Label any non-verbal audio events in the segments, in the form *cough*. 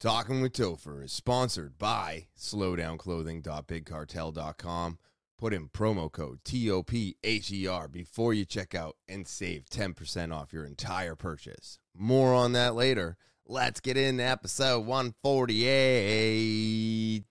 Talking with Topher is sponsored by slowdownclothing.bigcartel.com. Put in promo code TOPHER before you check out and save 10% off your entire purchase. More on that later. Let's get into episode 148.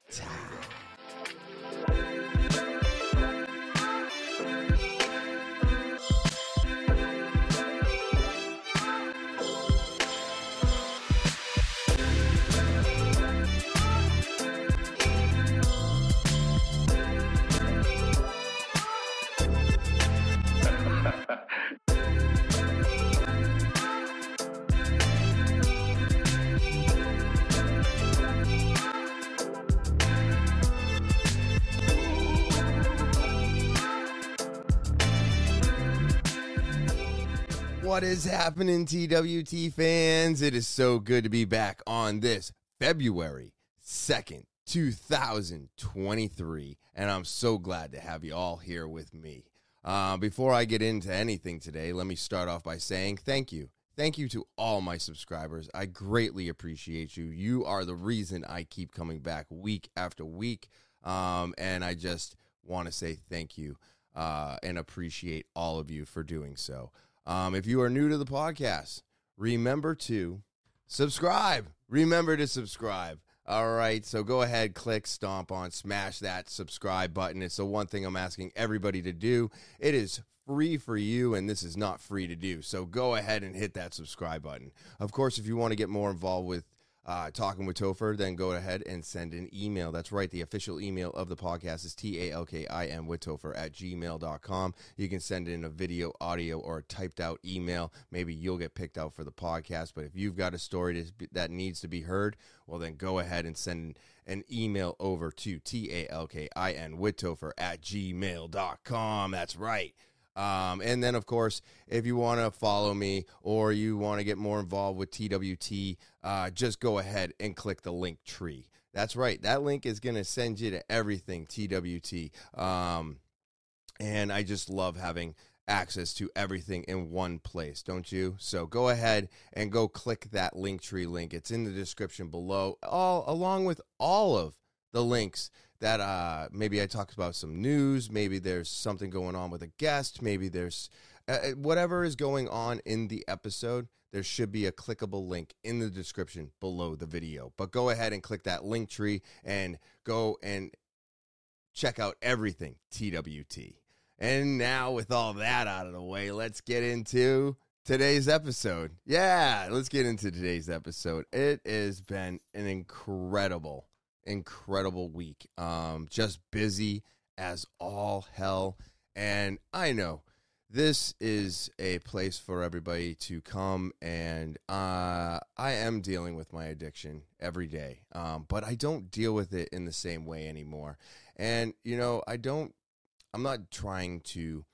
What is happening, TWT fans? It is so good to be back on this February 2nd, 2023. And I'm so glad to have you all here with me. Uh, before I get into anything today, let me start off by saying thank you. Thank you to all my subscribers. I greatly appreciate you. You are the reason I keep coming back week after week. Um, and I just want to say thank you uh, and appreciate all of you for doing so. Um, if you are new to the podcast, remember to subscribe. Remember to subscribe. All right, so go ahead, click, stomp on, smash that subscribe button. It's the one thing I'm asking everybody to do. It is free for you, and this is not free to do. So go ahead and hit that subscribe button. Of course, if you want to get more involved with uh, talking with Topher, then go ahead and send an email. That's right. The official email of the podcast is T A L K I N with Topher at gmail.com. You can send in a video, audio, or a typed out email. Maybe you'll get picked out for the podcast. But if you've got a story that needs to be heard, well, then go ahead and send an email over to T A L K I N with Topher at gmail.com. That's right. Um, and then, of course, if you want to follow me or you want to get more involved with TWT, uh, just go ahead and click the link tree. That's right. That link is going to send you to everything TWT. Um, and I just love having access to everything in one place, don't you? So go ahead and go click that link tree link. It's in the description below, all along with all of the links that uh, maybe I talked about some news, maybe there's something going on with a guest, maybe there's uh, uh, whatever is going on in the episode. There should be a clickable link in the description below the video. But go ahead and click that link tree and go and check out everything TWT. And now, with all that out of the way, let's get into today's episode. Yeah, let's get into today's episode. It has been an incredible incredible week. Um, just busy as all hell. And I know this is a place for everybody to come and uh, i am dealing with my addiction every day um, but i don't deal with it in the same way anymore and you know i don't i'm not trying to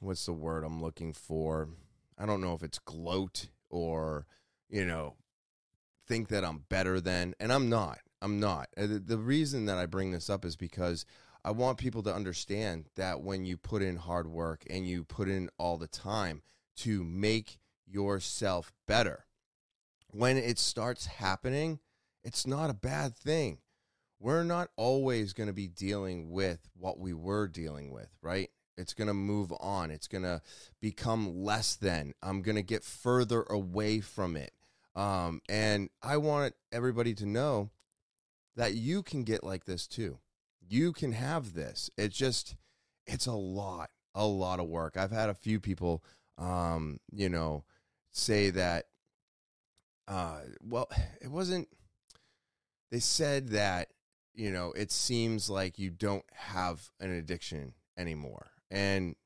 what's the word i'm looking for i don't know if it's gloat or you know think that i'm better than and i'm not I'm not. Uh, the reason that I bring this up is because I want people to understand that when you put in hard work and you put in all the time to make yourself better, when it starts happening, it's not a bad thing. We're not always going to be dealing with what we were dealing with, right? It's going to move on. It's going to become less than. I'm going to get further away from it. Um, and I want everybody to know that you can get like this too. You can have this. It's just, it's a lot, a lot of work. I've had a few people, um, you know, say that, uh, well, *sighs* it wasn't, they said that, you know, it seems like you don't have an addiction anymore. And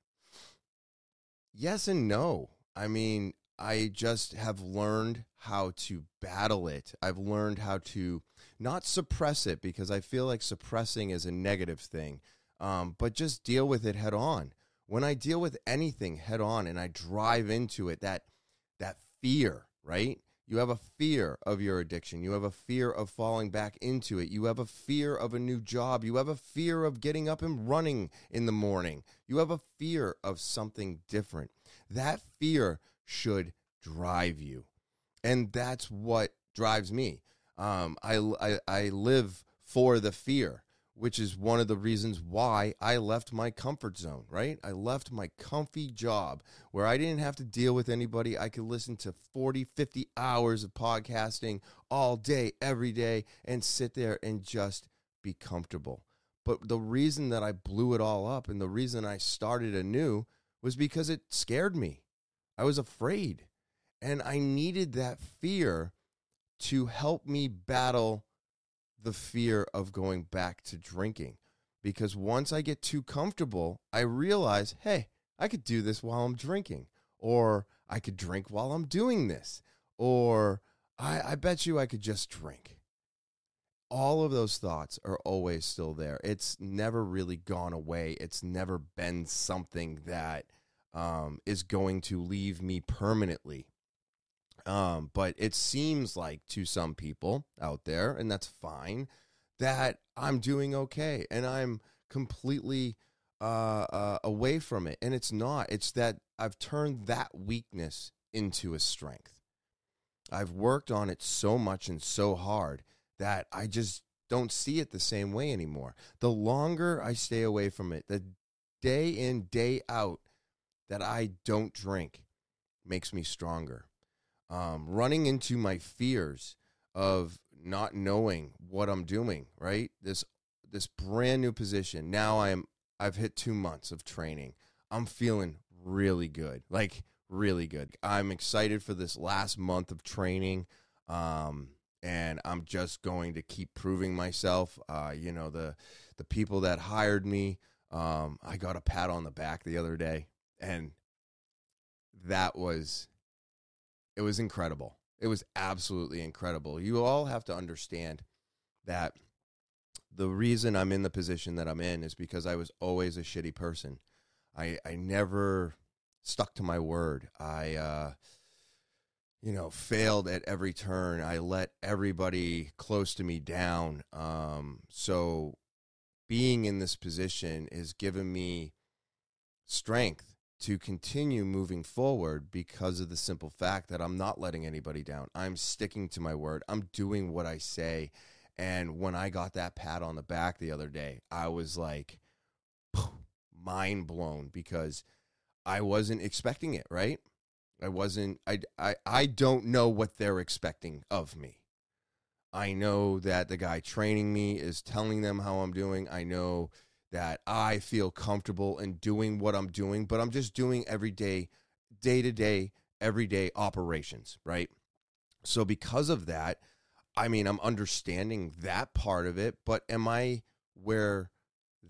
yes and no. I mean, I just have learned how to battle it. I've learned how to not suppress it because I feel like suppressing is a negative thing, um, but just deal with it head on. When I deal with anything head on and I drive into it, that that fear, right? You have a fear of your addiction. You have a fear of falling back into it. You have a fear of a new job. You have a fear of getting up and running in the morning. You have a fear of something different. That fear should drive you. And that's what drives me. Um, I, I, I live for the fear, which is one of the reasons why I left my comfort zone, right? I left my comfy job where I didn't have to deal with anybody. I could listen to 40, 50 hours of podcasting all day, every day, and sit there and just be comfortable. But the reason that I blew it all up and the reason I started anew was because it scared me. I was afraid. And I needed that fear to help me battle the fear of going back to drinking. Because once I get too comfortable, I realize, hey, I could do this while I'm drinking, or I could drink while I'm doing this, or I, I bet you I could just drink. All of those thoughts are always still there. It's never really gone away. It's never been something that um, is going to leave me permanently. Um, but it seems like to some people out there, and that's fine, that I'm doing okay and I'm completely uh, uh, away from it. And it's not. It's that I've turned that weakness into a strength. I've worked on it so much and so hard that I just don't see it the same way anymore. The longer I stay away from it, the day in, day out that I don't drink makes me stronger um, running into my fears of not knowing what I'm doing, right? This this brand new position. Now I'm I've hit 2 months of training. I'm feeling really good. Like really good. I'm excited for this last month of training. Um, and I'm just going to keep proving myself. Uh, you know, the the people that hired me, um, I got a pat on the back the other day, and that was it was incredible. It was absolutely incredible. You all have to understand that the reason I'm in the position that I'm in is because I was always a shitty person. I I never stuck to my word. I uh you know, failed at every turn. I let everybody close to me down. Um so being in this position has given me strength to continue moving forward because of the simple fact that I'm not letting anybody down. I'm sticking to my word. I'm doing what I say. And when I got that pat on the back the other day, I was like mind blown because I wasn't expecting it, right? I wasn't I I I don't know what they're expecting of me. I know that the guy training me is telling them how I'm doing. I know that I feel comfortable in doing what I'm doing, but I'm just doing every day, day to day, everyday operations, right? So because of that, I mean, I'm understanding that part of it, but am I where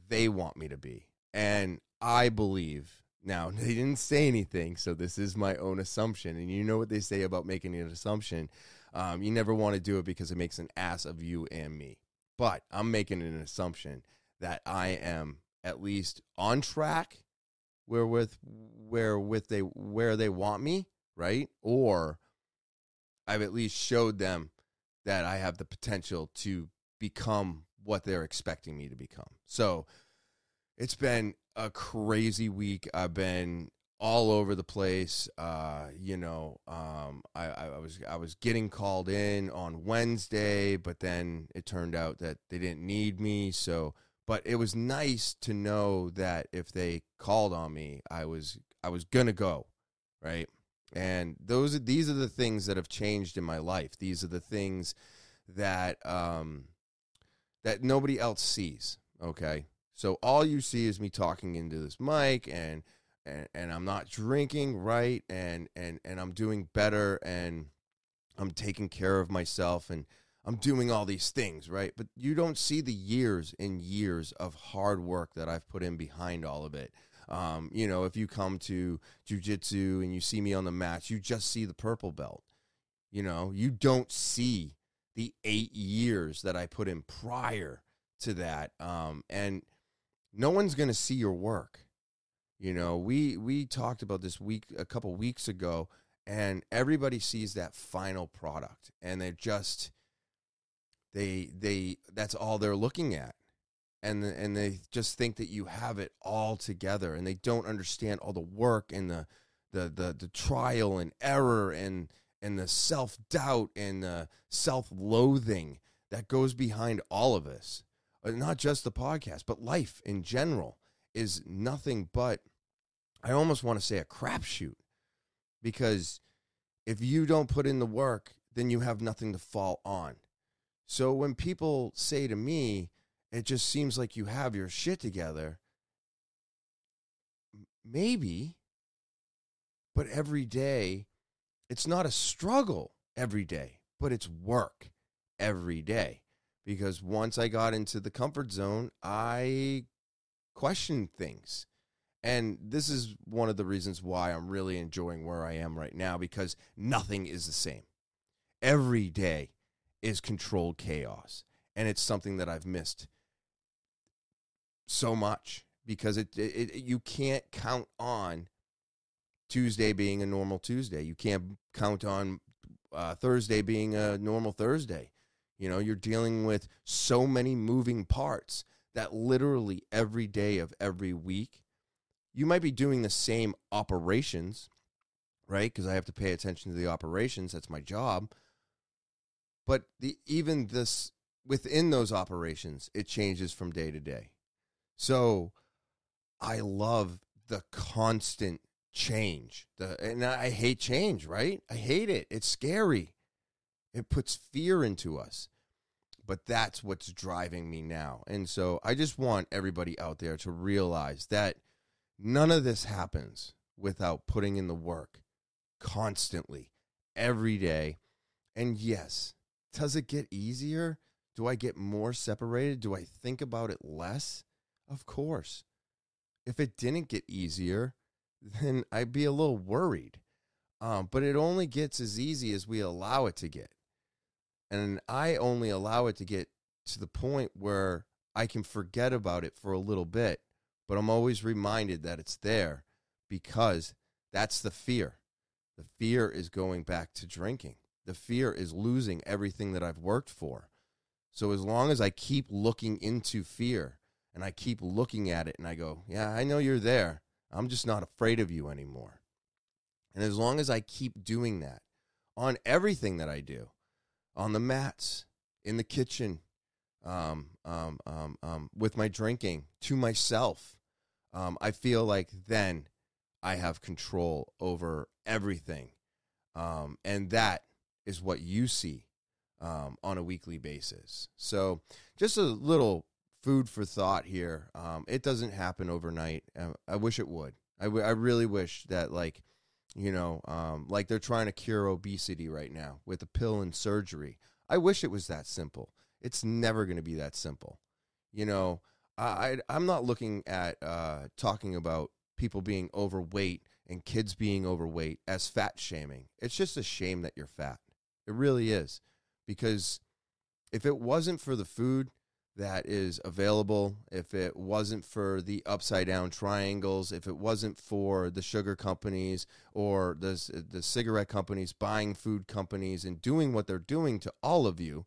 they want me to be? And I believe now *laughs* they didn't say anything, so this is my own assumption. And you know what they say about making an assumption. Um, you never want to do it because it makes an ass of you and me. But I'm making an assumption that I am at least on track where with where with they where they want me, right? Or I've at least showed them that I have the potential to become what they're expecting me to become. So it's been a crazy week. I've been all over the place. Uh, you know, um, I, I, was I was getting called in on Wednesday, but then it turned out that they didn't need me. So but it was nice to know that if they called on me, I was I was gonna go, right? And those are, these are the things that have changed in my life. These are the things that um, that nobody else sees. Okay, so all you see is me talking into this mic, and and and I'm not drinking, right? And and and I'm doing better, and I'm taking care of myself, and I'm doing all these things, right? But you don't see the years and years of hard work that I've put in behind all of it. Um, you know, if you come to jujitsu and you see me on the mats, you just see the purple belt. You know, you don't see the eight years that I put in prior to that. Um, and no one's going to see your work. You know, we we talked about this week a couple weeks ago, and everybody sees that final product, and they're just they they that's all they're looking at and and they just think that you have it all together and they don't understand all the work and the the the, the trial and error and and the self doubt and the self loathing that goes behind all of us, uh, not just the podcast, but life in general, is nothing but, I almost want to say a crapshoot. Because if you don't put in the work, then you have nothing to fall on. So when people say to me, it just seems like you have your shit together, maybe, but every day, it's not a struggle every day, but it's work every day. Because once I got into the comfort zone, I questioned things. And this is one of the reasons why I'm really enjoying where I am right now because nothing is the same. Every day is controlled chaos. And it's something that I've missed so much because it, it, it, you can't count on Tuesday being a normal Tuesday. You can't count on uh, Thursday being a normal Thursday. You know, you're dealing with so many moving parts that literally every day of every week, you might be doing the same operations, right? Because I have to pay attention to the operations. That's my job. But the even this within those operations, it changes from day to day. So I love the constant change. The and I hate change, right? I hate it. It's scary. It puts fear into us. But that's what's driving me now. And so I just want everybody out there to realize that none of this happens without putting in the work constantly every day. And yes, does it get easier? Do I get more separated? Do I think about it less? Of course. If it didn't get easier, *laughs* then I'd be a little worried. Um, but it only gets as easy as we allow it to get. And I only allow it to get to the point where I can forget about it for a little bit, but I'm always reminded that it's there because that's the fear. The fear is going back to drinking. The fear is losing everything that I've worked for. So as long as I keep looking into fear and I keep looking at it and I go, yeah, I know you're there. I'm just not afraid of you anymore. And as long as I keep doing that on everything that I do, on the mats, in the kitchen, um, um, um, um, with my drinking, to myself, um, I feel like then I have control over everything. Um, and that is what you see um, on a weekly basis. So, just a little food for thought here. Um, it doesn't happen overnight. Uh, I wish it would. I, w- I really wish that, like, you know, um, like they're trying to cure obesity right now with a pill and surgery. I wish it was that simple. It's never going to be that simple. You know, I, I'm not looking at uh, talking about people being overweight and kids being overweight as fat shaming. It's just a shame that you're fat. It really is. Because if it wasn't for the food, that is available, if it wasn't for the upside down triangles, if it wasn't for the sugar companies or the, the cigarette companies buying food companies and doing what they're doing to all of you,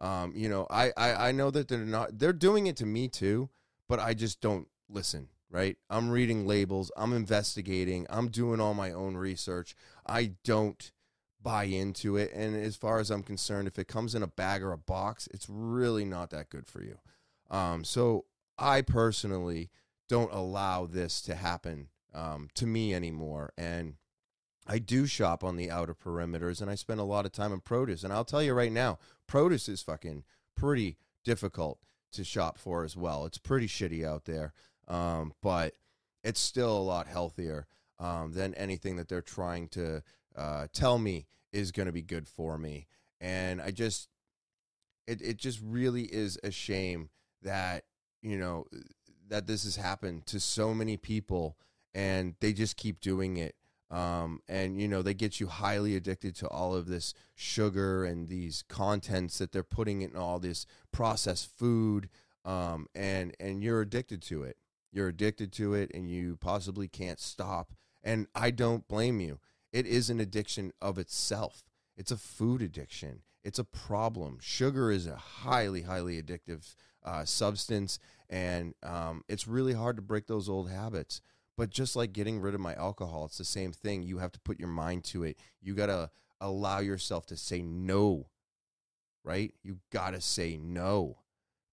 um, you know, I, I, I know that they're not, they're doing it to me too, but I just don't listen, right? I'm reading labels, I'm investigating, I'm doing all my own research. I don't buy into it. And as far as I'm concerned, if it comes in a bag or a box, it's really not that good for you. Um, so I personally don't allow this to happen um, to me anymore. And I do shop on the outer perimeters and I spend a lot of time in produce. And I'll tell you right now, produce is fucking pretty difficult to shop for as well. It's pretty shitty out there. Um, but it's still a lot healthier um, than anything that they're trying to uh, tell me is going to be good for me. And I just, it, it just really is a shame that, you know, that this has happened to so many people and they just keep doing it. Um, and you know they get you highly addicted to all of this sugar and these contents that they're putting in all this processed food um, and and you're addicted to it you're addicted to it and you possibly can't stop and i don't blame you it is an addiction of itself. It's a food addiction. It's a problem. Sugar is a highly, highly addictive uh, substance, and um, it's really hard to break those old habits. But just like getting rid of my alcohol, it's the same thing. You have to put your mind to it. You got to allow yourself to say no, right? You got to say no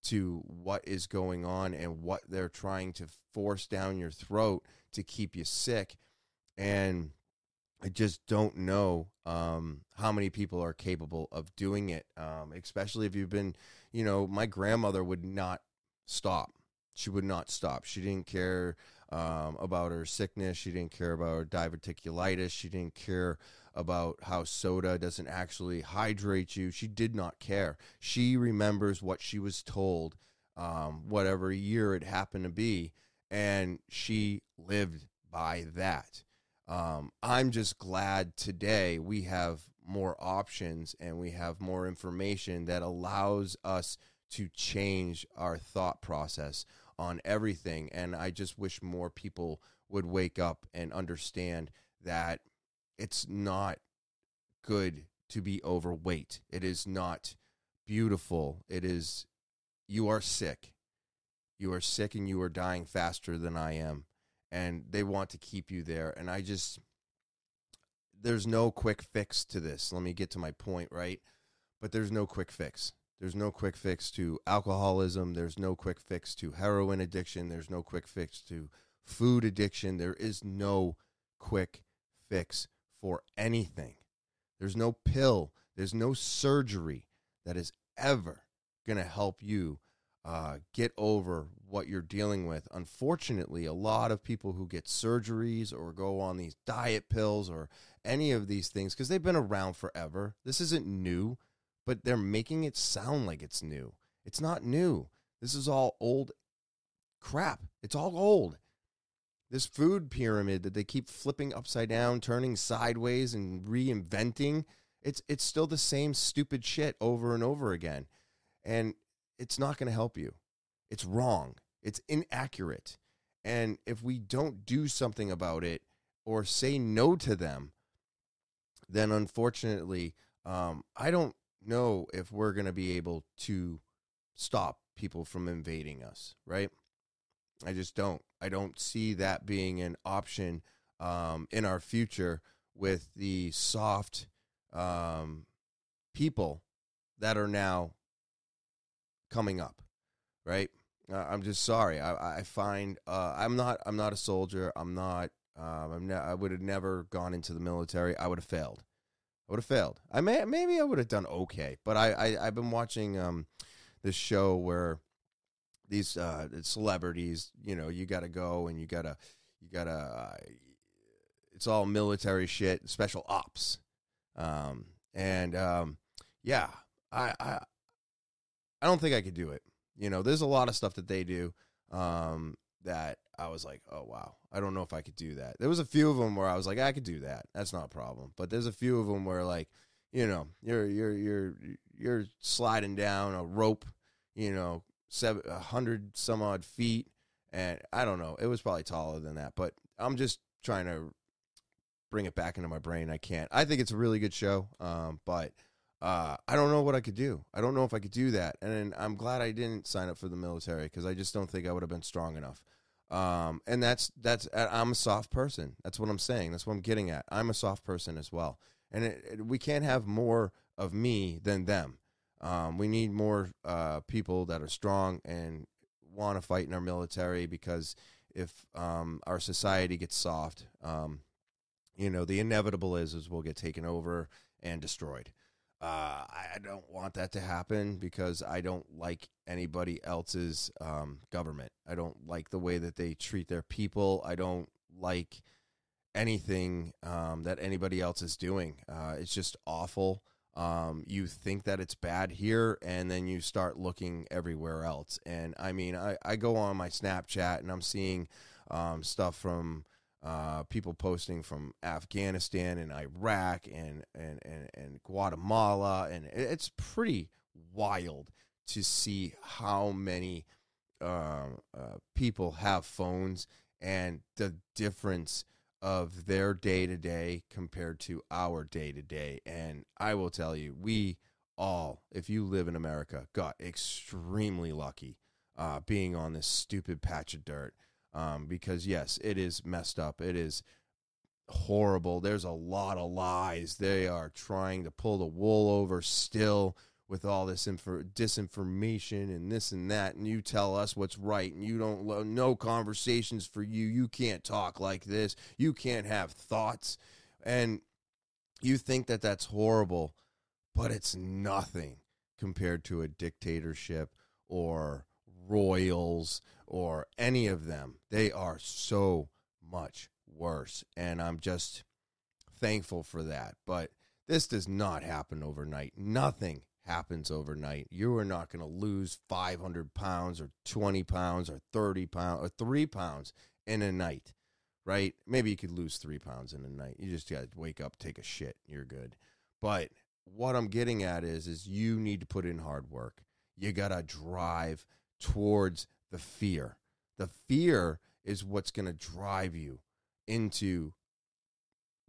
to what is going on and what they're trying to force down your throat to keep you sick. And I just don't know um, how many people are capable of doing it, um, especially if you've been, you know, my grandmother would not stop. She would not stop. She didn't care um, about her sickness. She didn't care about her diverticulitis. She didn't care about how soda doesn't actually hydrate you. She did not care. She remembers what she was told, um, whatever year it happened to be, and she lived by that. Um, I'm just glad today we have more options and we have more information that allows us to change our thought process on everything. And I just wish more people would wake up and understand that it's not good to be overweight. It is not beautiful. It is, you are sick. You are sick and you are dying faster than I am. And they want to keep you there. And I just, there's no quick fix to this. Let me get to my point, right? But there's no quick fix. There's no quick fix to alcoholism. There's no quick fix to heroin addiction. There's no quick fix to food addiction. There is no quick fix for anything. There's no pill. There's no surgery that is ever going to help you uh, get over what you're dealing with. Unfortunately, a lot of people who get surgeries or go on these diet pills or any of these things, because they've been around forever, this isn't new but they're making it sound like it's new. It's not new. This is all old crap. It's all old. This food pyramid that they keep flipping upside down, turning sideways and reinventing, it's it's still the same stupid shit over and over again. And it's not going to help you. It's wrong. It's inaccurate. And if we don't do something about it or say no to them, then unfortunately, um, I don't know if we're going to be able to stop people from invading us, right? I just don't. I don't see that being an option um, in our future with the soft um, people that are now coming up, right? Uh, I'm just sorry. I, I find uh, I'm not. I'm not a soldier. I'm not. Um, I'm ne- I would have never gone into the military. I would have failed. I would have failed. I may maybe I would have done okay, but I, I I've been watching um this show where these uh celebrities, you know, you got to go and you got to you got to uh, it's all military shit, special ops. Um and um yeah, I I I don't think I could do it. You know, there's a lot of stuff that they do um that I was like, oh wow, I don't know if I could do that. There was a few of them where I was like, I could do that. That's not a problem. But there's a few of them where like, you know, you're you're you're you're sliding down a rope, you know, seven hundred some odd feet, and I don't know. It was probably taller than that, but I'm just trying to bring it back into my brain. I can't. I think it's a really good show, um, but. Uh, I don't know what I could do. I don't know if I could do that. And I'm glad I didn't sign up for the military because I just don't think I would have been strong enough. Um, and that's that's I'm a soft person. That's what I'm saying. That's what I'm getting at. I'm a soft person as well, and it, it, we can't have more of me than them. Um, we need more uh, people that are strong and want to fight in our military because if um, our society gets soft, um, you know, the inevitable is is we'll get taken over and destroyed. Uh, I don't want that to happen because I don't like anybody else's um, government. I don't like the way that they treat their people. I don't like anything um, that anybody else is doing. Uh, it's just awful. Um, you think that it's bad here, and then you start looking everywhere else. And I mean, I, I go on my Snapchat and I'm seeing um, stuff from uh, people posting from Afghanistan and Iraq and, and, and, and Guatemala. And it's pretty wild to see how many uh, uh, people have phones and the difference of their day to day compared to our day to day. And I will tell you, we all, if you live in America, got extremely lucky uh, being on this stupid patch of dirt um, because yes, it is messed up. It is horrible. There's a lot of lies. They are trying to pull the wool over still with all this info, disinformation and this and that. And you tell us what's right, and you don't no conversations for you. You can't talk like this. You can't have thoughts, and you think that that's horrible, but it's nothing compared to a dictatorship or royals or any of them. They are so much worse. And I'm just thankful for that. But this does not happen overnight. Nothing happens overnight. You are not going to lose 500 pounds or 20 pounds or 30 pounds or three pounds in a night, right? Maybe you could lose three pounds in a night. You just got to wake up, take a shit. You're good. But what I'm getting at is, is you need to put in hard work. You got to drive towards the fear. The fear is what's going to drive you into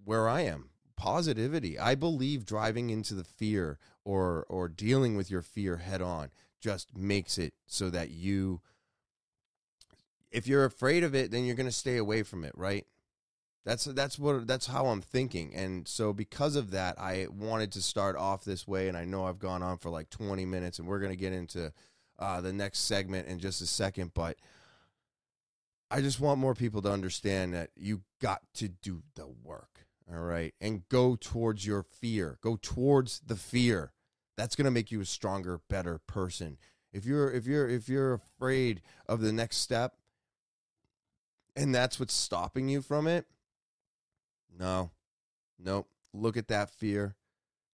where I am. Positivity. I believe driving into the fear or or dealing with your fear head on just makes it so that you if you're afraid of it, then you're going to stay away from it, right? That's that's what that's how I'm thinking. And so because of that, I wanted to start off this way and I know I've gone on for like 20 minutes and we're going to get into uh, the next segment in just a second, but I just want more people to understand that you got to do the work, all right? And go towards your fear. Go towards the fear. That's going to make you a stronger, better person. If you're if you're if you're afraid of the next step and that's what's stopping you from it, no. Nope. Look at that fear.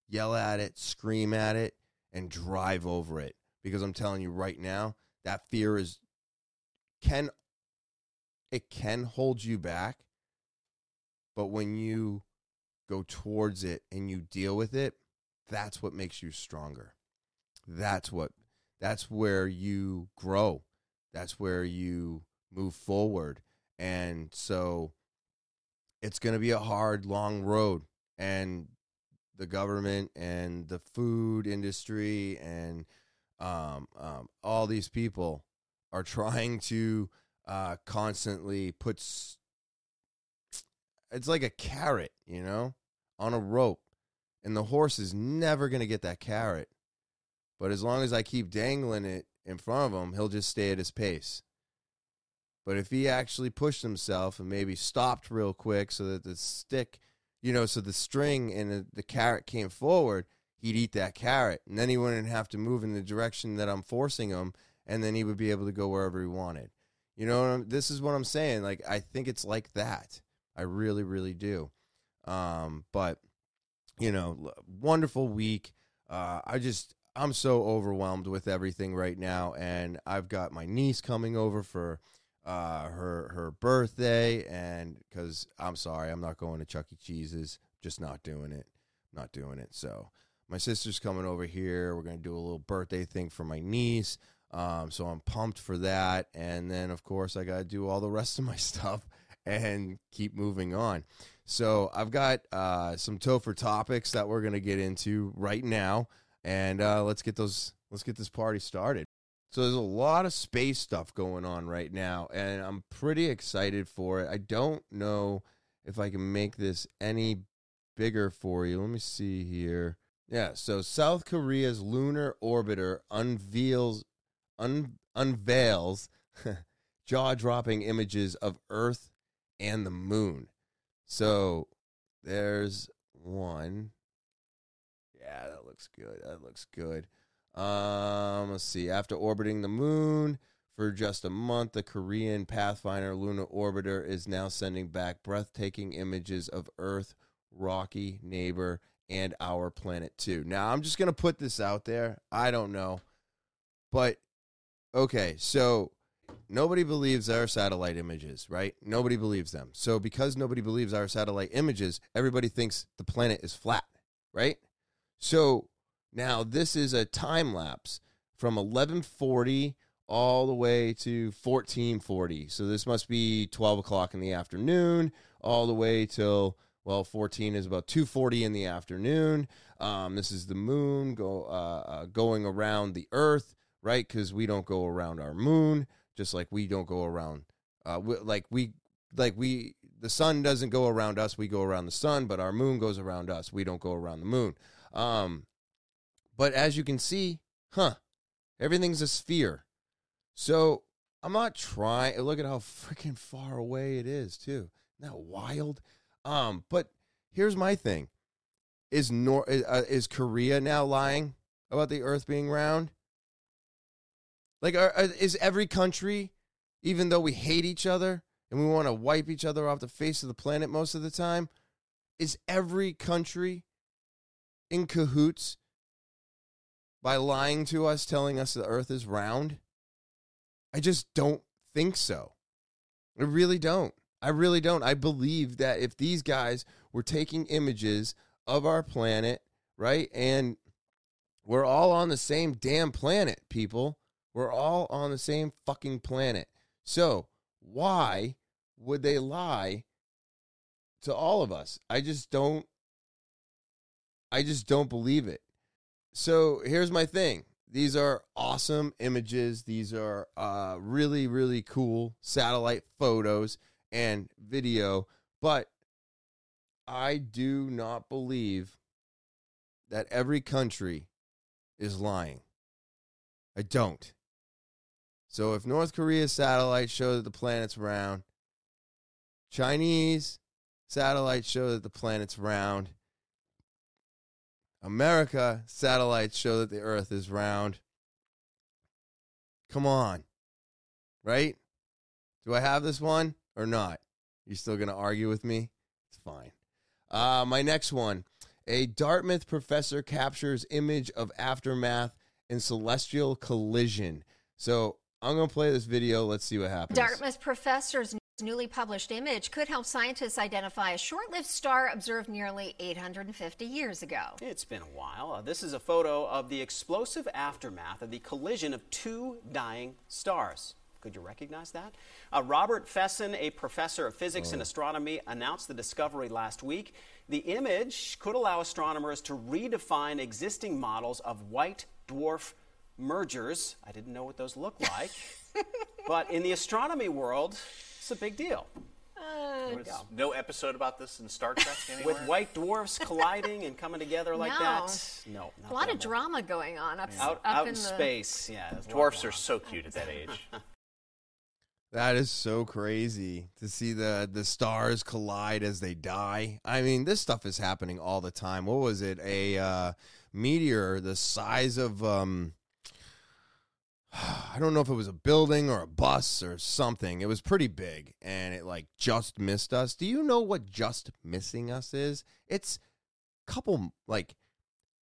Yell at it, scream at it, and drive over it. Because I'm telling you right now, that fear is can it can hold you back. But when you go towards it and you deal with it, that's what makes you stronger. That's what that's where you grow. That's where you move forward. And so it's going to be a hard long road and the government and the food industry and um, um, all these people are trying to uh, constantly puts it's like a carrot, you know, on a rope. And the horse is never to get that carrot. But as long as I keep dangling it in front of him, he'll just stay at his pace. But if he actually pushed himself and maybe stopped real quick so that the stick, you know, so the string and the, the carrot came forward, he'd eat that carrot. And then he wouldn't have to move in the direction that I'm forcing him. And then he would be able to go wherever he wanted. You know, this is what I'm saying. Like, I think it's like that. I really, really do. Um, but you know, wonderful week. Uh, I just I'm so overwhelmed with everything right now, and I've got my niece coming over for uh, her her birthday, and because I'm sorry, I'm not going to Chuck E. Cheese's, just not doing it, not doing it. So my sister's coming over here. We're gonna do a little birthday thing for my niece. Um, so I'm pumped for that. And then, of course, I got to do all the rest of my *laughs* stuff and keep moving on. So I've got uh, some Topher topics that we're going to get into right now. And uh, let's get those. Let's get this party started. So there's a lot of space stuff going on right now, and I'm pretty excited for it. I don't know if I can make this any bigger for you. Let me see here. Yeah, so South Korea's lunar orbiter unveils un- unveils *laughs* jaw dropping images of Earth and the moon. So there's one. Yeah, that looks good. That looks good. Um, let's see. After orbiting the moon for just a month, the Korean Pathfinder lunar orbiter is now sending back breathtaking images of Earth, rocky neighbor, and our planet too. Now, I'm just going to put this out there. I don't know. But Okay, so nobody believes our satellite images, right? Nobody believes them. So because nobody believes our satellite images, everybody thinks the planet is flat, right? So now this is a time lapse from 1140 all the way to 1440. So this must be 12 o'clock in the afternoon, all the way till well, 14 is about 2:40 in the afternoon. Um, this is the moon go uh, uh, going around the Earth right? Because we don't go around our moon, just like we don't go around, uh, we, like we, like we, the sun doesn't go around us, we go around the sun, but our moon goes around us. We don't go around the moon. Um, but as you can see, huh, everything's a sphere. So I'm not trying. Look at how freaking far away it is, too. Isn't that wild? Um, but here's my thing: is Nor uh, is Korea now lying about the Earth being round? Like, are, is every country, even though we hate each other and we want to wipe each other off the face of the planet most of the time, is every country in cahoots by lying to us, telling us the Earth is round? I just don't think so. I really don't. I really don't. I believe that if these guys were taking images of our planet, right, and we're all on the same damn planet, people. We're all on the same fucking planet. So, why would they lie to all of us? I just don't I just don't believe it. So, here's my thing. These are awesome images. These are uh, really, really cool satellite photos and video. But I do not believe that every country is lying. I don't. So if North Korea's satellites show that the planet's round, Chinese satellites show that the planet's round, America satellites show that the earth is round. Come on. Right? Do I have this one or not? You still going to argue with me? It's fine. Uh, my next one. A Dartmouth professor captures image of aftermath in celestial collision. So I'm going to play this video. Let's see what happens. Dartmouth professor's newly published image could help scientists identify a short lived star observed nearly 850 years ago. It's been a while. Uh, this is a photo of the explosive aftermath of the collision of two dying stars. Could you recognize that? Uh, Robert Fesen, a professor of physics oh. and astronomy, announced the discovery last week. The image could allow astronomers to redefine existing models of white dwarf mergers. I didn't know what those looked like. *laughs* but in the astronomy world, it's a big deal. Uh, no episode about this in Star Trek *laughs* anywhere? With white dwarfs colliding and coming together like no. that? No. a lot of drama going on up, yeah. out, up out in, in the... space. Yeah. Dwarfs are so cute at that age. *laughs* That is so crazy to see the the stars collide as they die. I mean, this stuff is happening all the time. What was it? A uh, meteor the size of um *sighs* I don't know if it was a building or a bus or something. It was pretty big and it like just missed us. Do you know what just missing us is? It's a couple like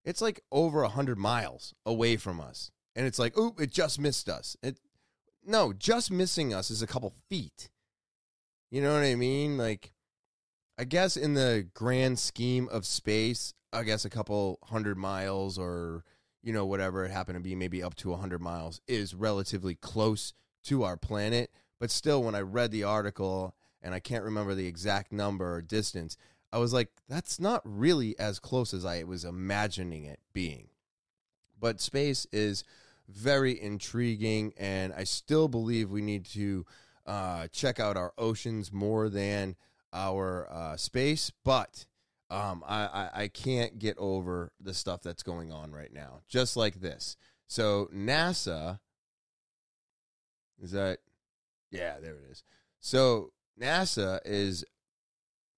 it's like over a hundred miles away from us. And it's like, oop, it just missed us. It no, just missing us is a couple feet. You know what I mean? Like I guess in the grand scheme of space, I guess a couple hundred miles or you know, whatever it happened to be, maybe up to 100 miles, is relatively close to our planet. But still, when I read the article, and I can't remember the exact number or distance, I was like, that's not really as close as I was imagining it being. But space is very intriguing, and I still believe we need to uh, check out our oceans more than our uh, space. But um, I, I, I can't get over the stuff that's going on right now. Just like this. So NASA is that yeah, there it is. So NASA is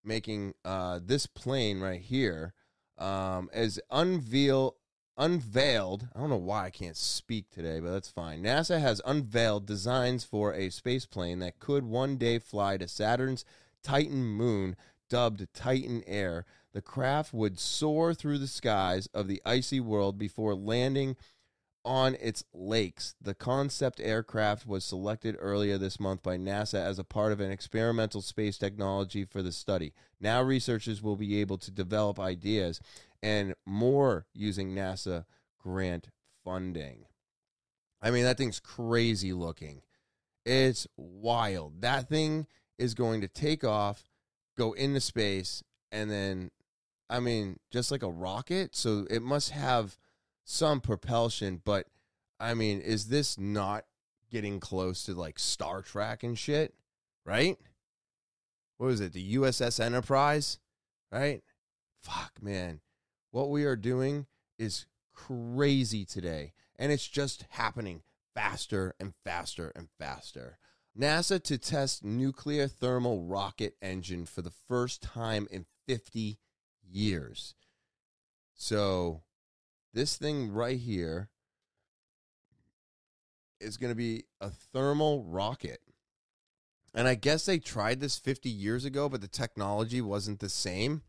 making uh, this plane right here um, as unveil unveiled. I don't know why I can't speak today, but that's fine. NASA has unveiled designs for a space plane that could one day fly to Saturn's Titan moon dubbed Titan Air, the craft would soar through the skies of the icy world before landing on its lakes. The concept aircraft was selected earlier this month by NASA as a part of an experimental space technology for the study. Now, researchers will be able to develop ideas and more using NASA grant funding. I mean, that thing's crazy looking. It's wild. That thing is going to take off go into space and then I mean, just like a rocket, so it must have some propulsion, but I mean, is this not getting close to like Star Trek and shit? Right? what was it? The USS Enterprise, right? Fuck, man. What we are doing is crazy today, and it's just happening faster and faster and faster. NASA to test nuclear thermal rocket engine for the first time in 50 years. So, this thing right here is going to be a thermal rocket. And I guess they tried this 50 years ago, but the technology wasn't the same.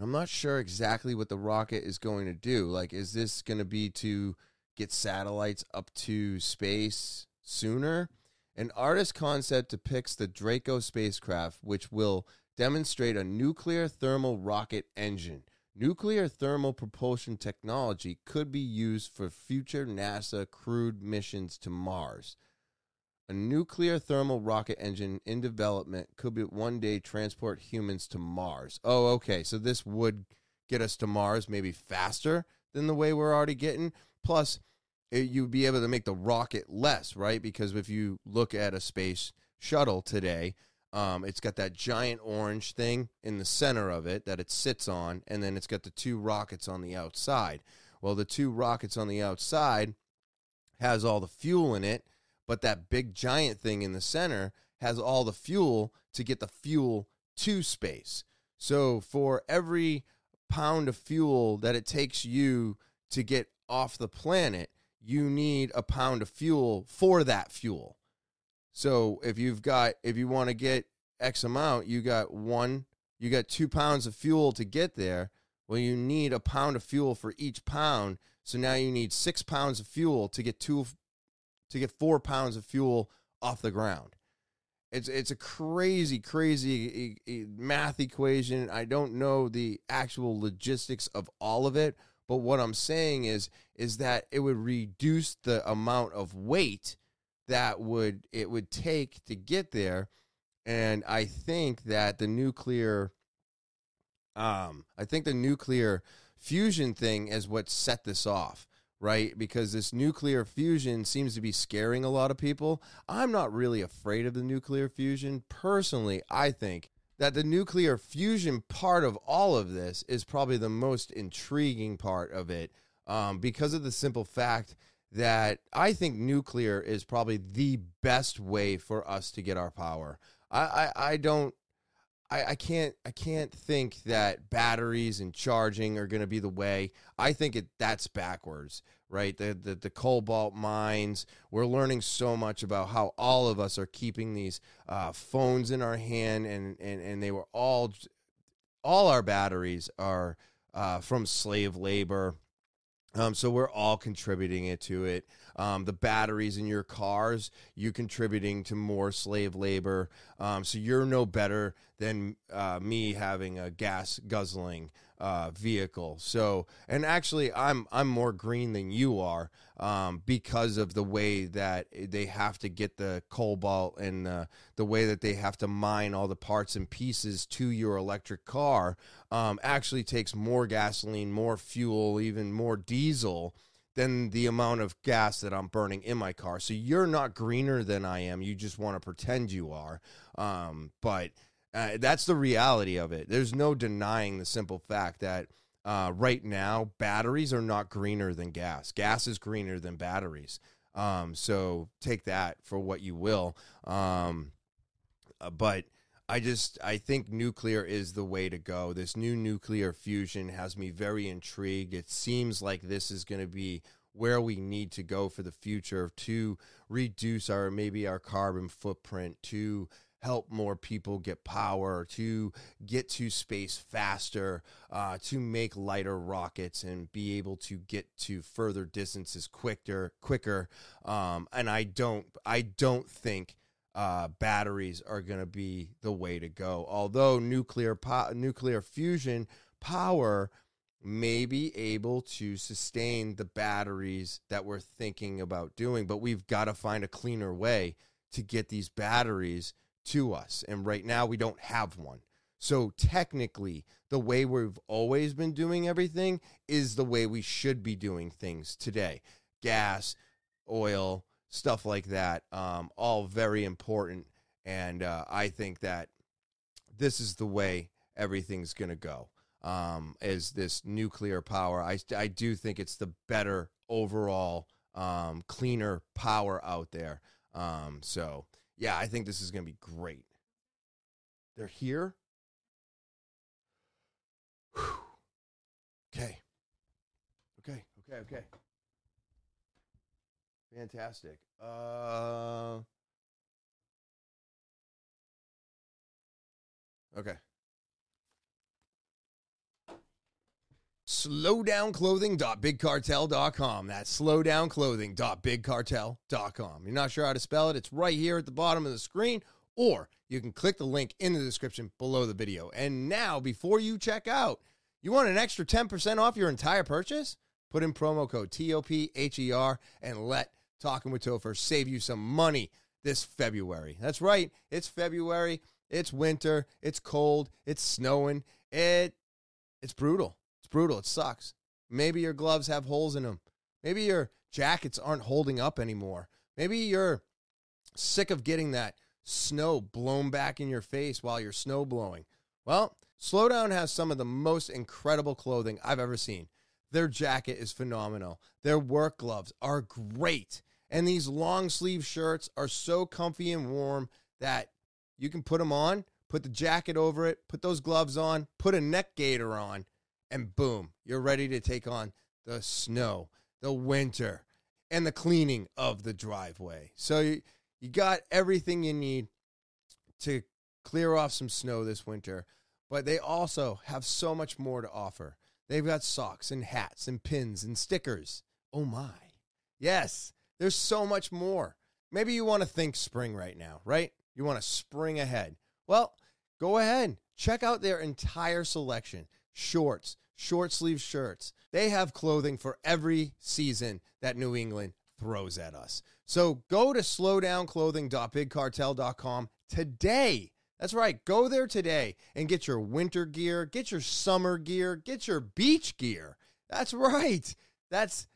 I'm not sure exactly what the rocket is going to do. Like, is this going to be to get satellites up to space sooner? An artist concept depicts the Draco spacecraft, which will demonstrate a nuclear thermal rocket engine. Nuclear thermal propulsion technology could be used for future NASA crewed missions to Mars. A nuclear thermal rocket engine in development could one day transport humans to Mars. Oh, okay. So this would get us to Mars maybe faster than the way we're already getting. Plus, it, you'd be able to make the rocket less, right? Because if you look at a space shuttle today, um, it's got that giant orange thing in the center of it that it sits on, and then it's got the two rockets on the outside. Well, the two rockets on the outside has all the fuel in it but that big giant thing in the center has all the fuel to get the fuel to space. So for every pound of fuel that it takes you to get off the planet, you need a pound of fuel for that fuel. So if you've got if you want to get X amount, you got one, you got two pounds of fuel to get there. Well, you need a pound of fuel for each pound. So now you need six pounds of fuel to get two to get four pounds of fuel off the ground. It's it's a crazy, crazy math equation. I don't know the actual logistics of all of it, but what I'm saying is is that it would reduce the amount of weight that would it would take to get there. And I think that the nuclear um I think the nuclear fusion thing is what set this off right? Because this nuclear fusion seems to be scaring a lot of people. I'm not really afraid of the nuclear fusion. Personally, I think that the nuclear fusion part of all of this is probably the most intriguing part of it um, because of the simple fact that I think nuclear is probably the best way for us to get our power. I, I, I don't I, I can't I can't think that batteries and charging are going to be the way. I think it that's backwards, right? The, the the cobalt mines. We're learning so much about how all of us are keeping these uh, phones in our hand, and and and they were all all our batteries are uh, from slave labor. Um, so we're all contributing it to it. Um, the batteries in your cars, you contributing to more slave labor. Um, so you're no better than uh, me having a gas guzzling uh, vehicle. So, and actually, I'm I'm more green than you are um, because of the way that they have to get the cobalt and uh, the way that they have to mine all the parts and pieces to your electric car. Um, actually, takes more gasoline, more fuel, even more diesel than the amount of gas that I'm burning in my car. So you're not greener than I am. You just want to pretend you are. Um, but uh, that's the reality of it. There's no denying the simple fact that uh, right now batteries are not greener than gas. Gas is greener than batteries. Um, so take that for what you will. Um, uh, but I just I think nuclear is the way to go. This new nuclear fusion has me very intrigued. It seems like this is going to be where we need to go for the future to reduce our maybe our carbon footprint to help more people get power, to get to space faster, uh, to make lighter rockets and be able to get to further distances quicker, quicker. Um, and I don't, I don't think uh, batteries are going to be the way to go. Although nuclear po- nuclear fusion power may be able to sustain the batteries that we're thinking about doing, but we've got to find a cleaner way to get these batteries to us. And right now, we don't have one. So, technically, the way we've always been doing everything is the way we should be doing things today gas, oil, stuff like that, um, all very important. And uh, I think that this is the way everything's going to go. Um, is this nuclear power? I, I do think it's the better overall, um, cleaner power out there. Um, so yeah, I think this is going to be great. They're here. Whew. Okay. Okay. Okay. Okay. Fantastic. Uh. Okay. slowdownclothing.bigcartel.com. That's slowdownclothing.bigcartel.com. You're not sure how to spell it? It's right here at the bottom of the screen, or you can click the link in the description below the video. And now, before you check out, you want an extra 10% off your entire purchase? Put in promo code TOPHER and let Talking with Topher save you some money this February. That's right, it's February, it's winter, it's cold, it's snowing. It it's brutal brutal. It sucks. Maybe your gloves have holes in them. Maybe your jackets aren't holding up anymore. Maybe you're sick of getting that snow blown back in your face while you're snow blowing. Well, Slowdown has some of the most incredible clothing I've ever seen. Their jacket is phenomenal. Their work gloves are great. And these long sleeve shirts are so comfy and warm that you can put them on, put the jacket over it, put those gloves on, put a neck gaiter on, and boom, you're ready to take on the snow, the winter, and the cleaning of the driveway. So you, you got everything you need to clear off some snow this winter, but they also have so much more to offer. They've got socks and hats and pins and stickers. Oh my. Yes, there's so much more. Maybe you want to think spring right now, right? You want to spring ahead. Well, go ahead. Check out their entire selection shorts, short sleeve shirts. They have clothing for every season that New England throws at us. So go to slowdownclothing.bigcartel.com today. That's right. Go there today and get your winter gear, get your summer gear, get your beach gear. That's *laughs* right. That's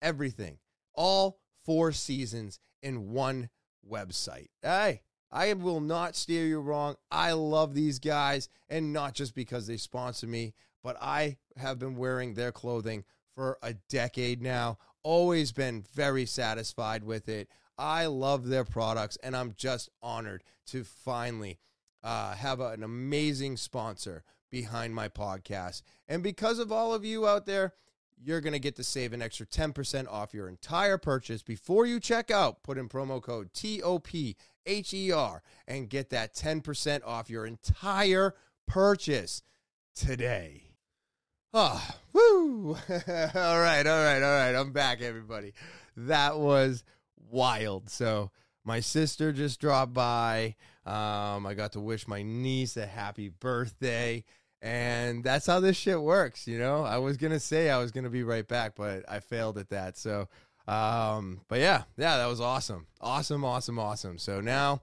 everything. All four seasons in one website. Hey, I will not steer you wrong. I love these guys, and not just because they sponsor me, but I have been wearing their clothing for a decade now. Always been very satisfied with it. I love their products, and I'm just honored to finally uh, have a, an amazing sponsor behind my podcast. And because of all of you out there, you're going to get to save an extra 10% off your entire purchase before you check out. Put in promo code TOPHER and get that 10% off your entire purchase today. Oh, woo. *laughs* all right, all right, all right. I'm back, everybody. That was wild. So, my sister just dropped by. Um, I got to wish my niece a happy birthday. And that's how this shit works, you know? I was going to say I was going to be right back, but I failed at that. So, um, but yeah, yeah, that was awesome. Awesome, awesome, awesome. So now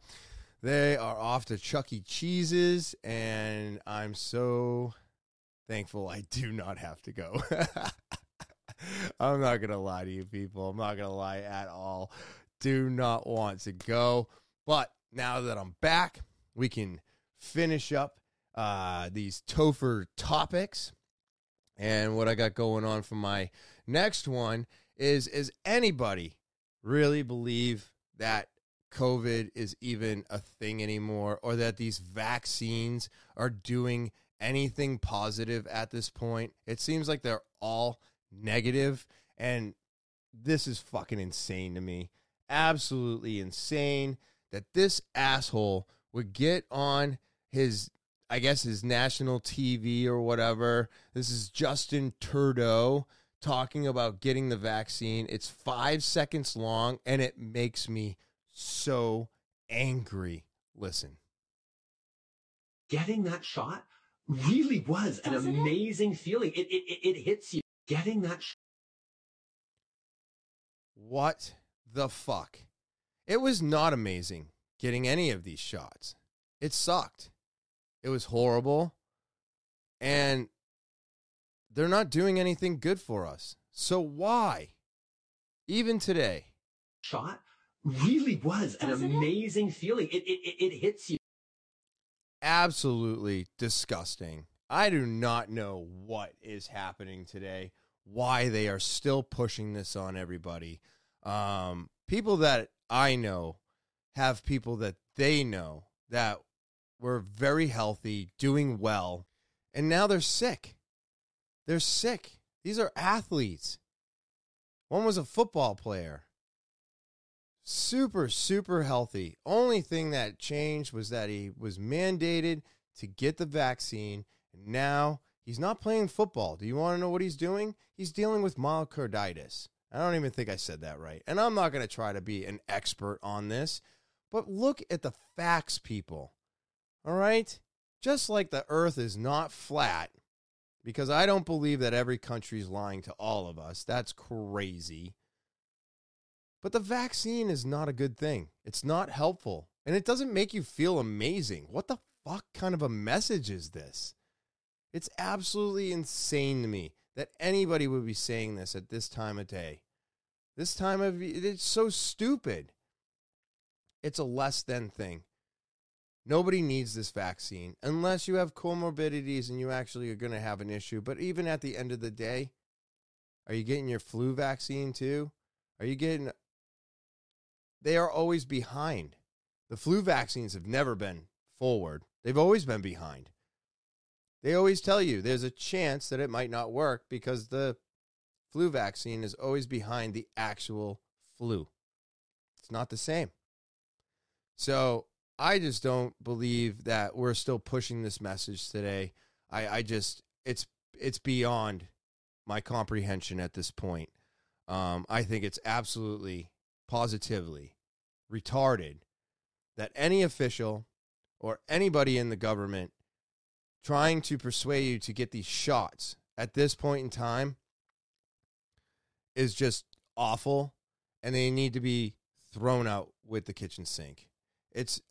they are off to Chuck E. Cheese's, and I'm so thankful I do not have to go. *laughs* I'm not going to lie to you people. I'm not going to lie at all. Do not want to go. But now that I'm back, we can finish up uh, these Topher topics. And what I got going on for my next one is is anybody really believe that COVID is even a thing anymore or that these vaccines are doing anything positive at this point. It seems like they're all negative, and this is fucking insane to me. Absolutely insane that this asshole would get on his, I guess, his national TV or whatever. This is Justin Trudeau talking about getting the vaccine. It's five seconds long, and it makes me so angry. Listen. Getting that shot really was an Doesn't amazing it? feeling. It, it, it, hits you. Getting that. Sh- what the fuck? It was not amazing getting any of these shots. It sucked. It was horrible. And they're not doing anything good for us. So why? Even today. Shot really was an amazing feeling. It, it, it, it hits you. Absolutely disgusting. I do not know what is happening today, why they are still pushing this on everybody. Um, people that I know have people that they know that were very healthy, doing well, and now they're sick. They're sick. These are athletes. One was a football player. Super, super healthy. Only thing that changed was that he was mandated to get the vaccine. And now he's not playing football. Do you want to know what he's doing? He's dealing with myocarditis. I don't even think I said that right. And I'm not going to try to be an expert on this, but look at the facts, people. All right? Just like the earth is not flat, because I don't believe that every country is lying to all of us. That's crazy. But the vaccine is not a good thing. It's not helpful. And it doesn't make you feel amazing. What the fuck kind of a message is this? It's absolutely insane to me that anybody would be saying this at this time of day. This time of it's so stupid. It's a less than thing. Nobody needs this vaccine unless you have comorbidities and you actually are going to have an issue. But even at the end of the day, are you getting your flu vaccine too? Are you getting. They are always behind. The flu vaccines have never been forward, they've always been behind. They always tell you there's a chance that it might not work because the flu vaccine is always behind the actual flu. It's not the same. So I just don't believe that we're still pushing this message today. I, I just it's it's beyond my comprehension at this point. Um, I think it's absolutely positively retarded that any official or anybody in the government trying to persuade you to get these shots at this point in time is just awful and they need to be thrown out with the kitchen sink. It's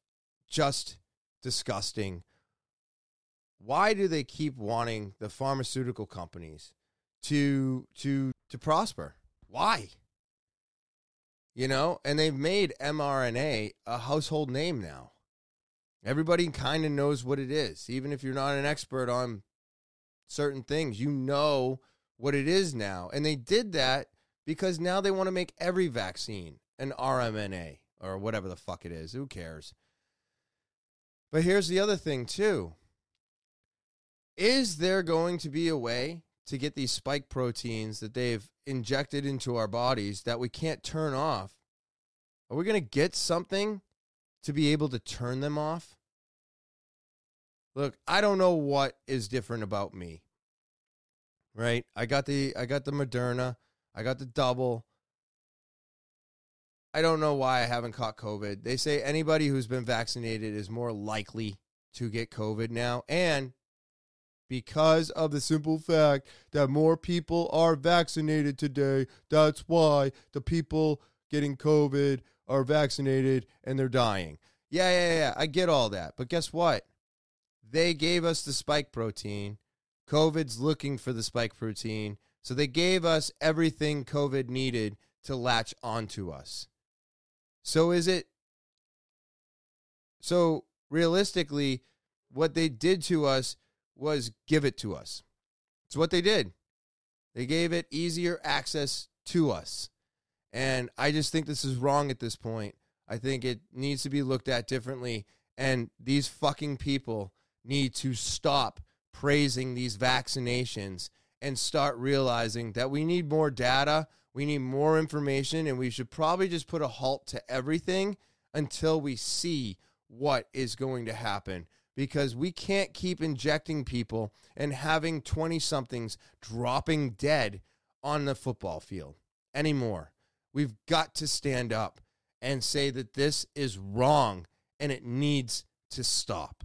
just disgusting. Why do they keep wanting the pharmaceutical companies to to to prosper? Why? You know, and they've made mRNA a household name now. Everybody kind of knows what it is, even if you're not an expert on certain things. You know what it is now, and they did that because now they want to make every vaccine an RMNA or whatever the fuck it is. Who cares? But here's the other thing, too. Is there going to be a way to get these spike proteins that they've injected into our bodies that we can't turn off? Are we going to get something to be able to turn them off? Look, I don't know what is different about me. Right? I got the I got the Moderna, I got the double. I don't know why I haven't caught COVID. They say anybody who's been vaccinated is more likely to get COVID now. And because of the simple fact that more people are vaccinated today, that's why the people getting COVID are vaccinated and they're dying. Yeah, yeah, yeah. I get all that. But guess what? They gave us the spike protein. COVID's looking for the spike protein. So they gave us everything COVID needed to latch onto us. So is it so realistically what they did to us was give it to us. It's what they did. They gave it easier access to us. And I just think this is wrong at this point. I think it needs to be looked at differently. And these fucking people need to stop praising these vaccinations and start realizing that we need more data we need more information, and we should probably just put a halt to everything until we see what is going to happen because we can't keep injecting people and having 20 somethings dropping dead on the football field anymore. We've got to stand up and say that this is wrong and it needs to stop.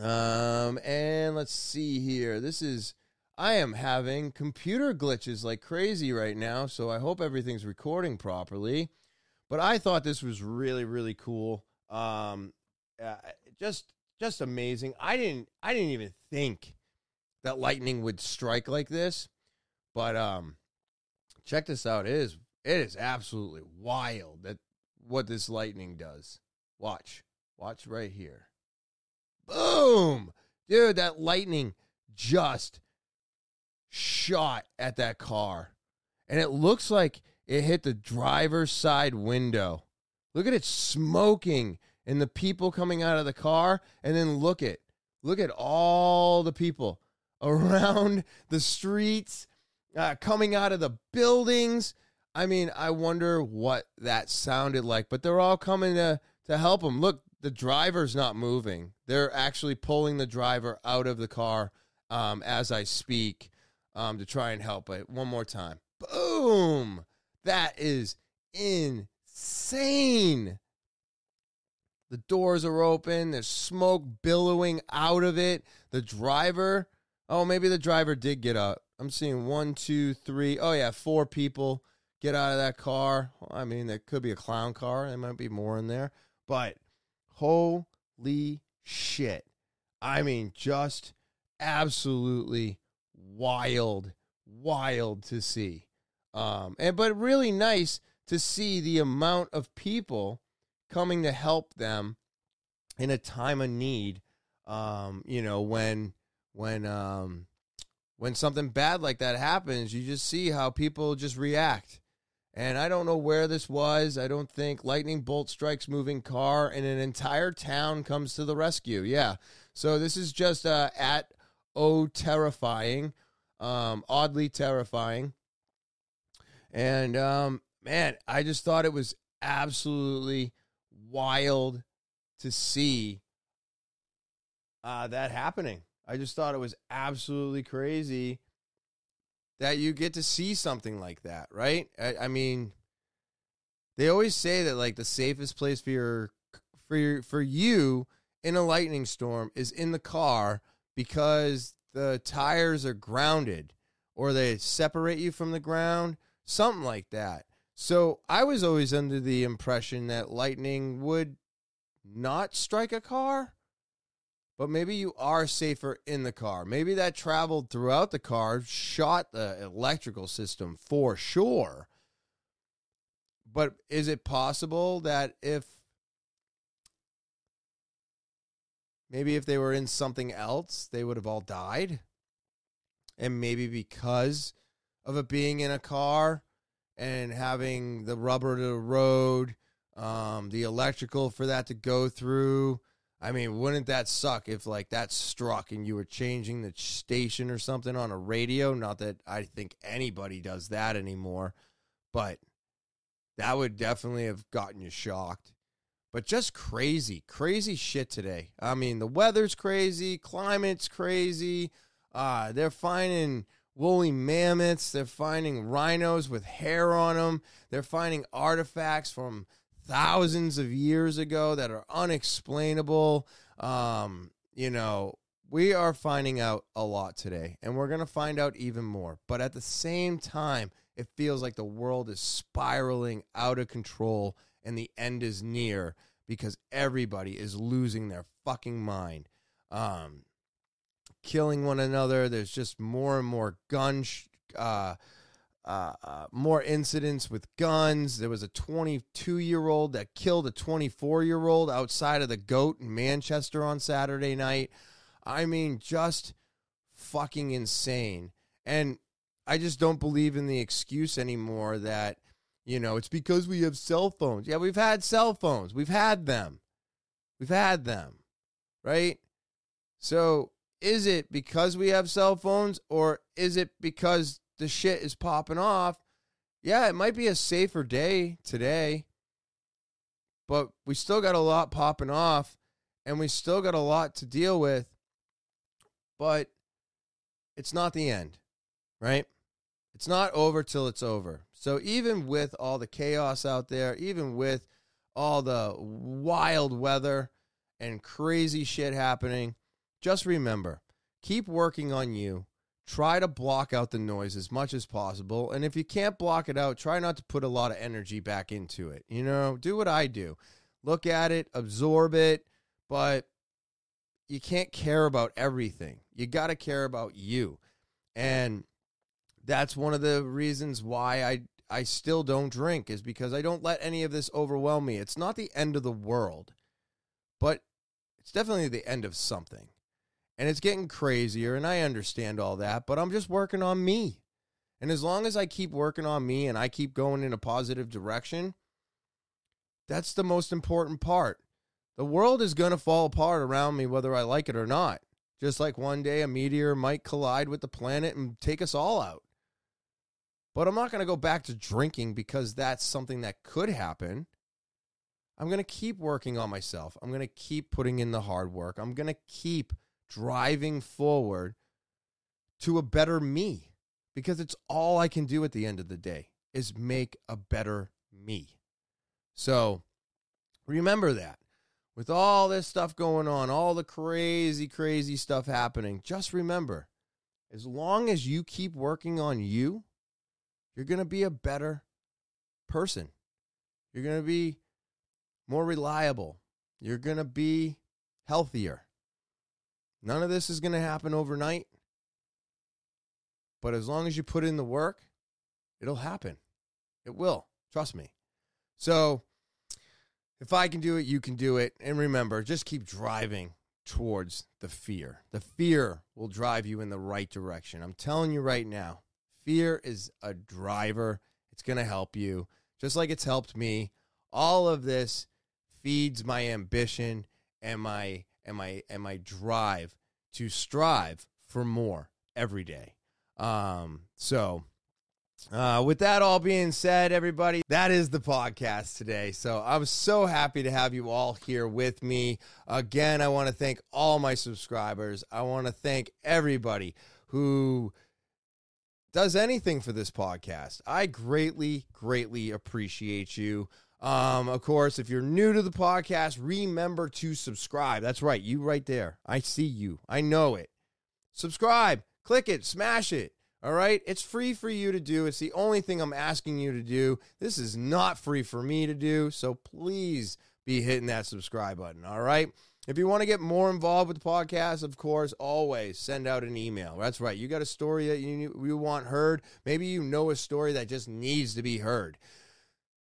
Um, and let's see here. This is I am having computer glitches like crazy right now, so I hope everything's recording properly. But I thought this was really, really cool. Um, uh, just, just amazing. I didn't, I didn't even think that lightning would strike like this. But um, check this out. It is It is absolutely wild that what this lightning does. Watch. Watch right here. Boom! Dude, that lightning just shot at that car. And it looks like it hit the driver's side window. Look at it smoking and the people coming out of the car. And then look at look at all the people *laughs* around the streets, uh, coming out of the buildings. I mean, I wonder what that sounded like, but they're all coming to to help them. Look, the driver's not moving. They're actually pulling the driver out of the car um, as I speak um, to try and help it. One more time. Boom! That is insane. The doors are open. There's smoke billowing out of it. The driver, oh, maybe the driver did get up. I'm seeing one, two, three. Oh, yeah, four people get out of that car. I mean, there could be a clown car. There might be more in there. But holy shit. I mean, just absolutely wild, wild to see. Um, and but really nice to see the amount of people coming to help them in a time of need. Um, you know, when when um when something bad like that happens, you just see how people just react. And I don't know where this was. I don't think lightning bolt strikes moving car and an entire town comes to the rescue. Yeah. So this is just uh, at oh terrifying, um, oddly terrifying. And um, man, I just thought it was absolutely wild to see uh, that happening. I just thought it was absolutely crazy that you get to see something like that, right? I, I mean, they always say that like the safest place for your for your, for you in a lightning storm is in the car because the tires are grounded or they separate you from the ground, something like that. So I was always under the impression that lightning would not strike a car, but maybe you are safer in the car. Maybe that traveled throughout the car, shot the electrical system for sure. But is it possible that if maybe if they were in something else, they would have all died? And maybe because of it being in a car, and having the rubber to the road, um, the electrical for that to go through. I mean, wouldn't that suck if like that struck and you were changing the station or something on a radio? Not that I think anybody does that anymore, but that would definitely have gotten you shocked. But just crazy, crazy shit today. I mean, the weather's crazy, climate's crazy. Uh, they're finding woolly mammoths. They're finding rhinos with hair on them. They're finding artifacts from thousands of years ago that are unexplainable. Um, you know, we are finding out a lot today, and we're going to find out even more. But at the same time, it feels like the world is spiraling out of control and the end is near because everybody is losing their fucking mind. Um, killing one another. There's just more and more gun, sh- uh, uh, uh, more incidents with guns. There was a 22 year old that killed a 24 year old outside of the GOAT in Manchester on Saturday night. I mean, just fucking insane. And I just don't believe in the excuse anymore that, you know, it's because we have cell phones. Yeah, we've had cell phones, we've had them. We've had them, right? So is it because we have cell phones or is it because the shit is popping off? Yeah, it might be a safer day today, but we still got a lot popping off and we still got a lot to deal with. But it's not the end, right? It's not over till it's over. So even with all the chaos out there, even with all the wild weather and crazy shit happening, just remember, keep working on you. Try to block out the noise as much as possible. And if you can't block it out, try not to put a lot of energy back into it. You know, do what I do. Look at it, absorb it, but you can't care about everything. You got to care about you. And that's one of the reasons why I I still don't drink is because I don't let any of this overwhelm me. It's not the end of the world, but it's definitely the end of something. And it's getting crazier and I understand all that, but I'm just working on me. And as long as I keep working on me and I keep going in a positive direction, that's the most important part. The world is going to fall apart around me whether I like it or not. Just like one day a meteor might collide with the planet and take us all out. But I'm not going to go back to drinking because that's something that could happen. I'm going to keep working on myself. I'm going to keep putting in the hard work. I'm going to keep driving forward to a better me because it's all I can do at the end of the day is make a better me. So remember that. With all this stuff going on, all the crazy, crazy stuff happening, just remember as long as you keep working on you, you're going to be a better person. You're going to be more reliable. You're going to be healthier. None of this is going to happen overnight. But as long as you put in the work, it'll happen. It will. Trust me. So if I can do it, you can do it. And remember, just keep driving towards the fear. The fear will drive you in the right direction. I'm telling you right now, fear is a driver. It's going to help you, just like it's helped me. All of this feeds my ambition and my and my and my drive to strive for more every day. Um, so, uh, with that all being said, everybody, that is the podcast today. So I'm so happy to have you all here with me. Again, I want to thank all my subscribers. I want to thank everybody who does anything for this podcast. I greatly, greatly appreciate you. Um, of course, if you're new to the podcast, remember to subscribe. That's right, you right there. I see you. I know it. Subscribe click it, smash it. All right. It's free for you to do. It's the only thing I'm asking you to do. This is not free for me to do. So please be hitting that subscribe button. All right. If you want to get more involved with the podcast, of course, always send out an email. That's right. You got a story that you, you want heard. Maybe you know a story that just needs to be heard.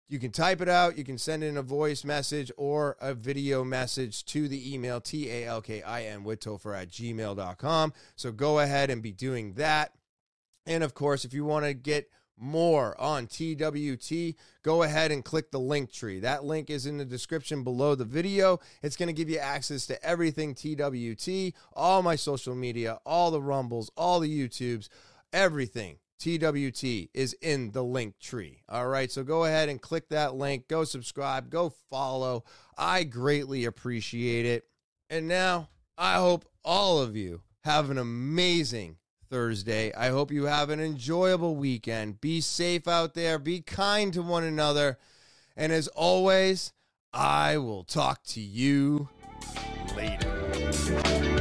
You can type it out, you can send in a voice message or a video message to the email T A L K I N with Topher at gmail.com. So go ahead and be doing that. And of course, if you want to get more on TWT, go ahead and click the link tree. That link is in the description below the video. It's going to give you access to everything TWT, all my social media, all the Rumbles, all the YouTubes, everything TWT is in the link tree. All right, so go ahead and click that link, go subscribe, go follow. I greatly appreciate it. And now I hope all of you have an amazing Thursday. I hope you have an enjoyable weekend. Be safe out there, be kind to one another. And as always, I will talk to you later.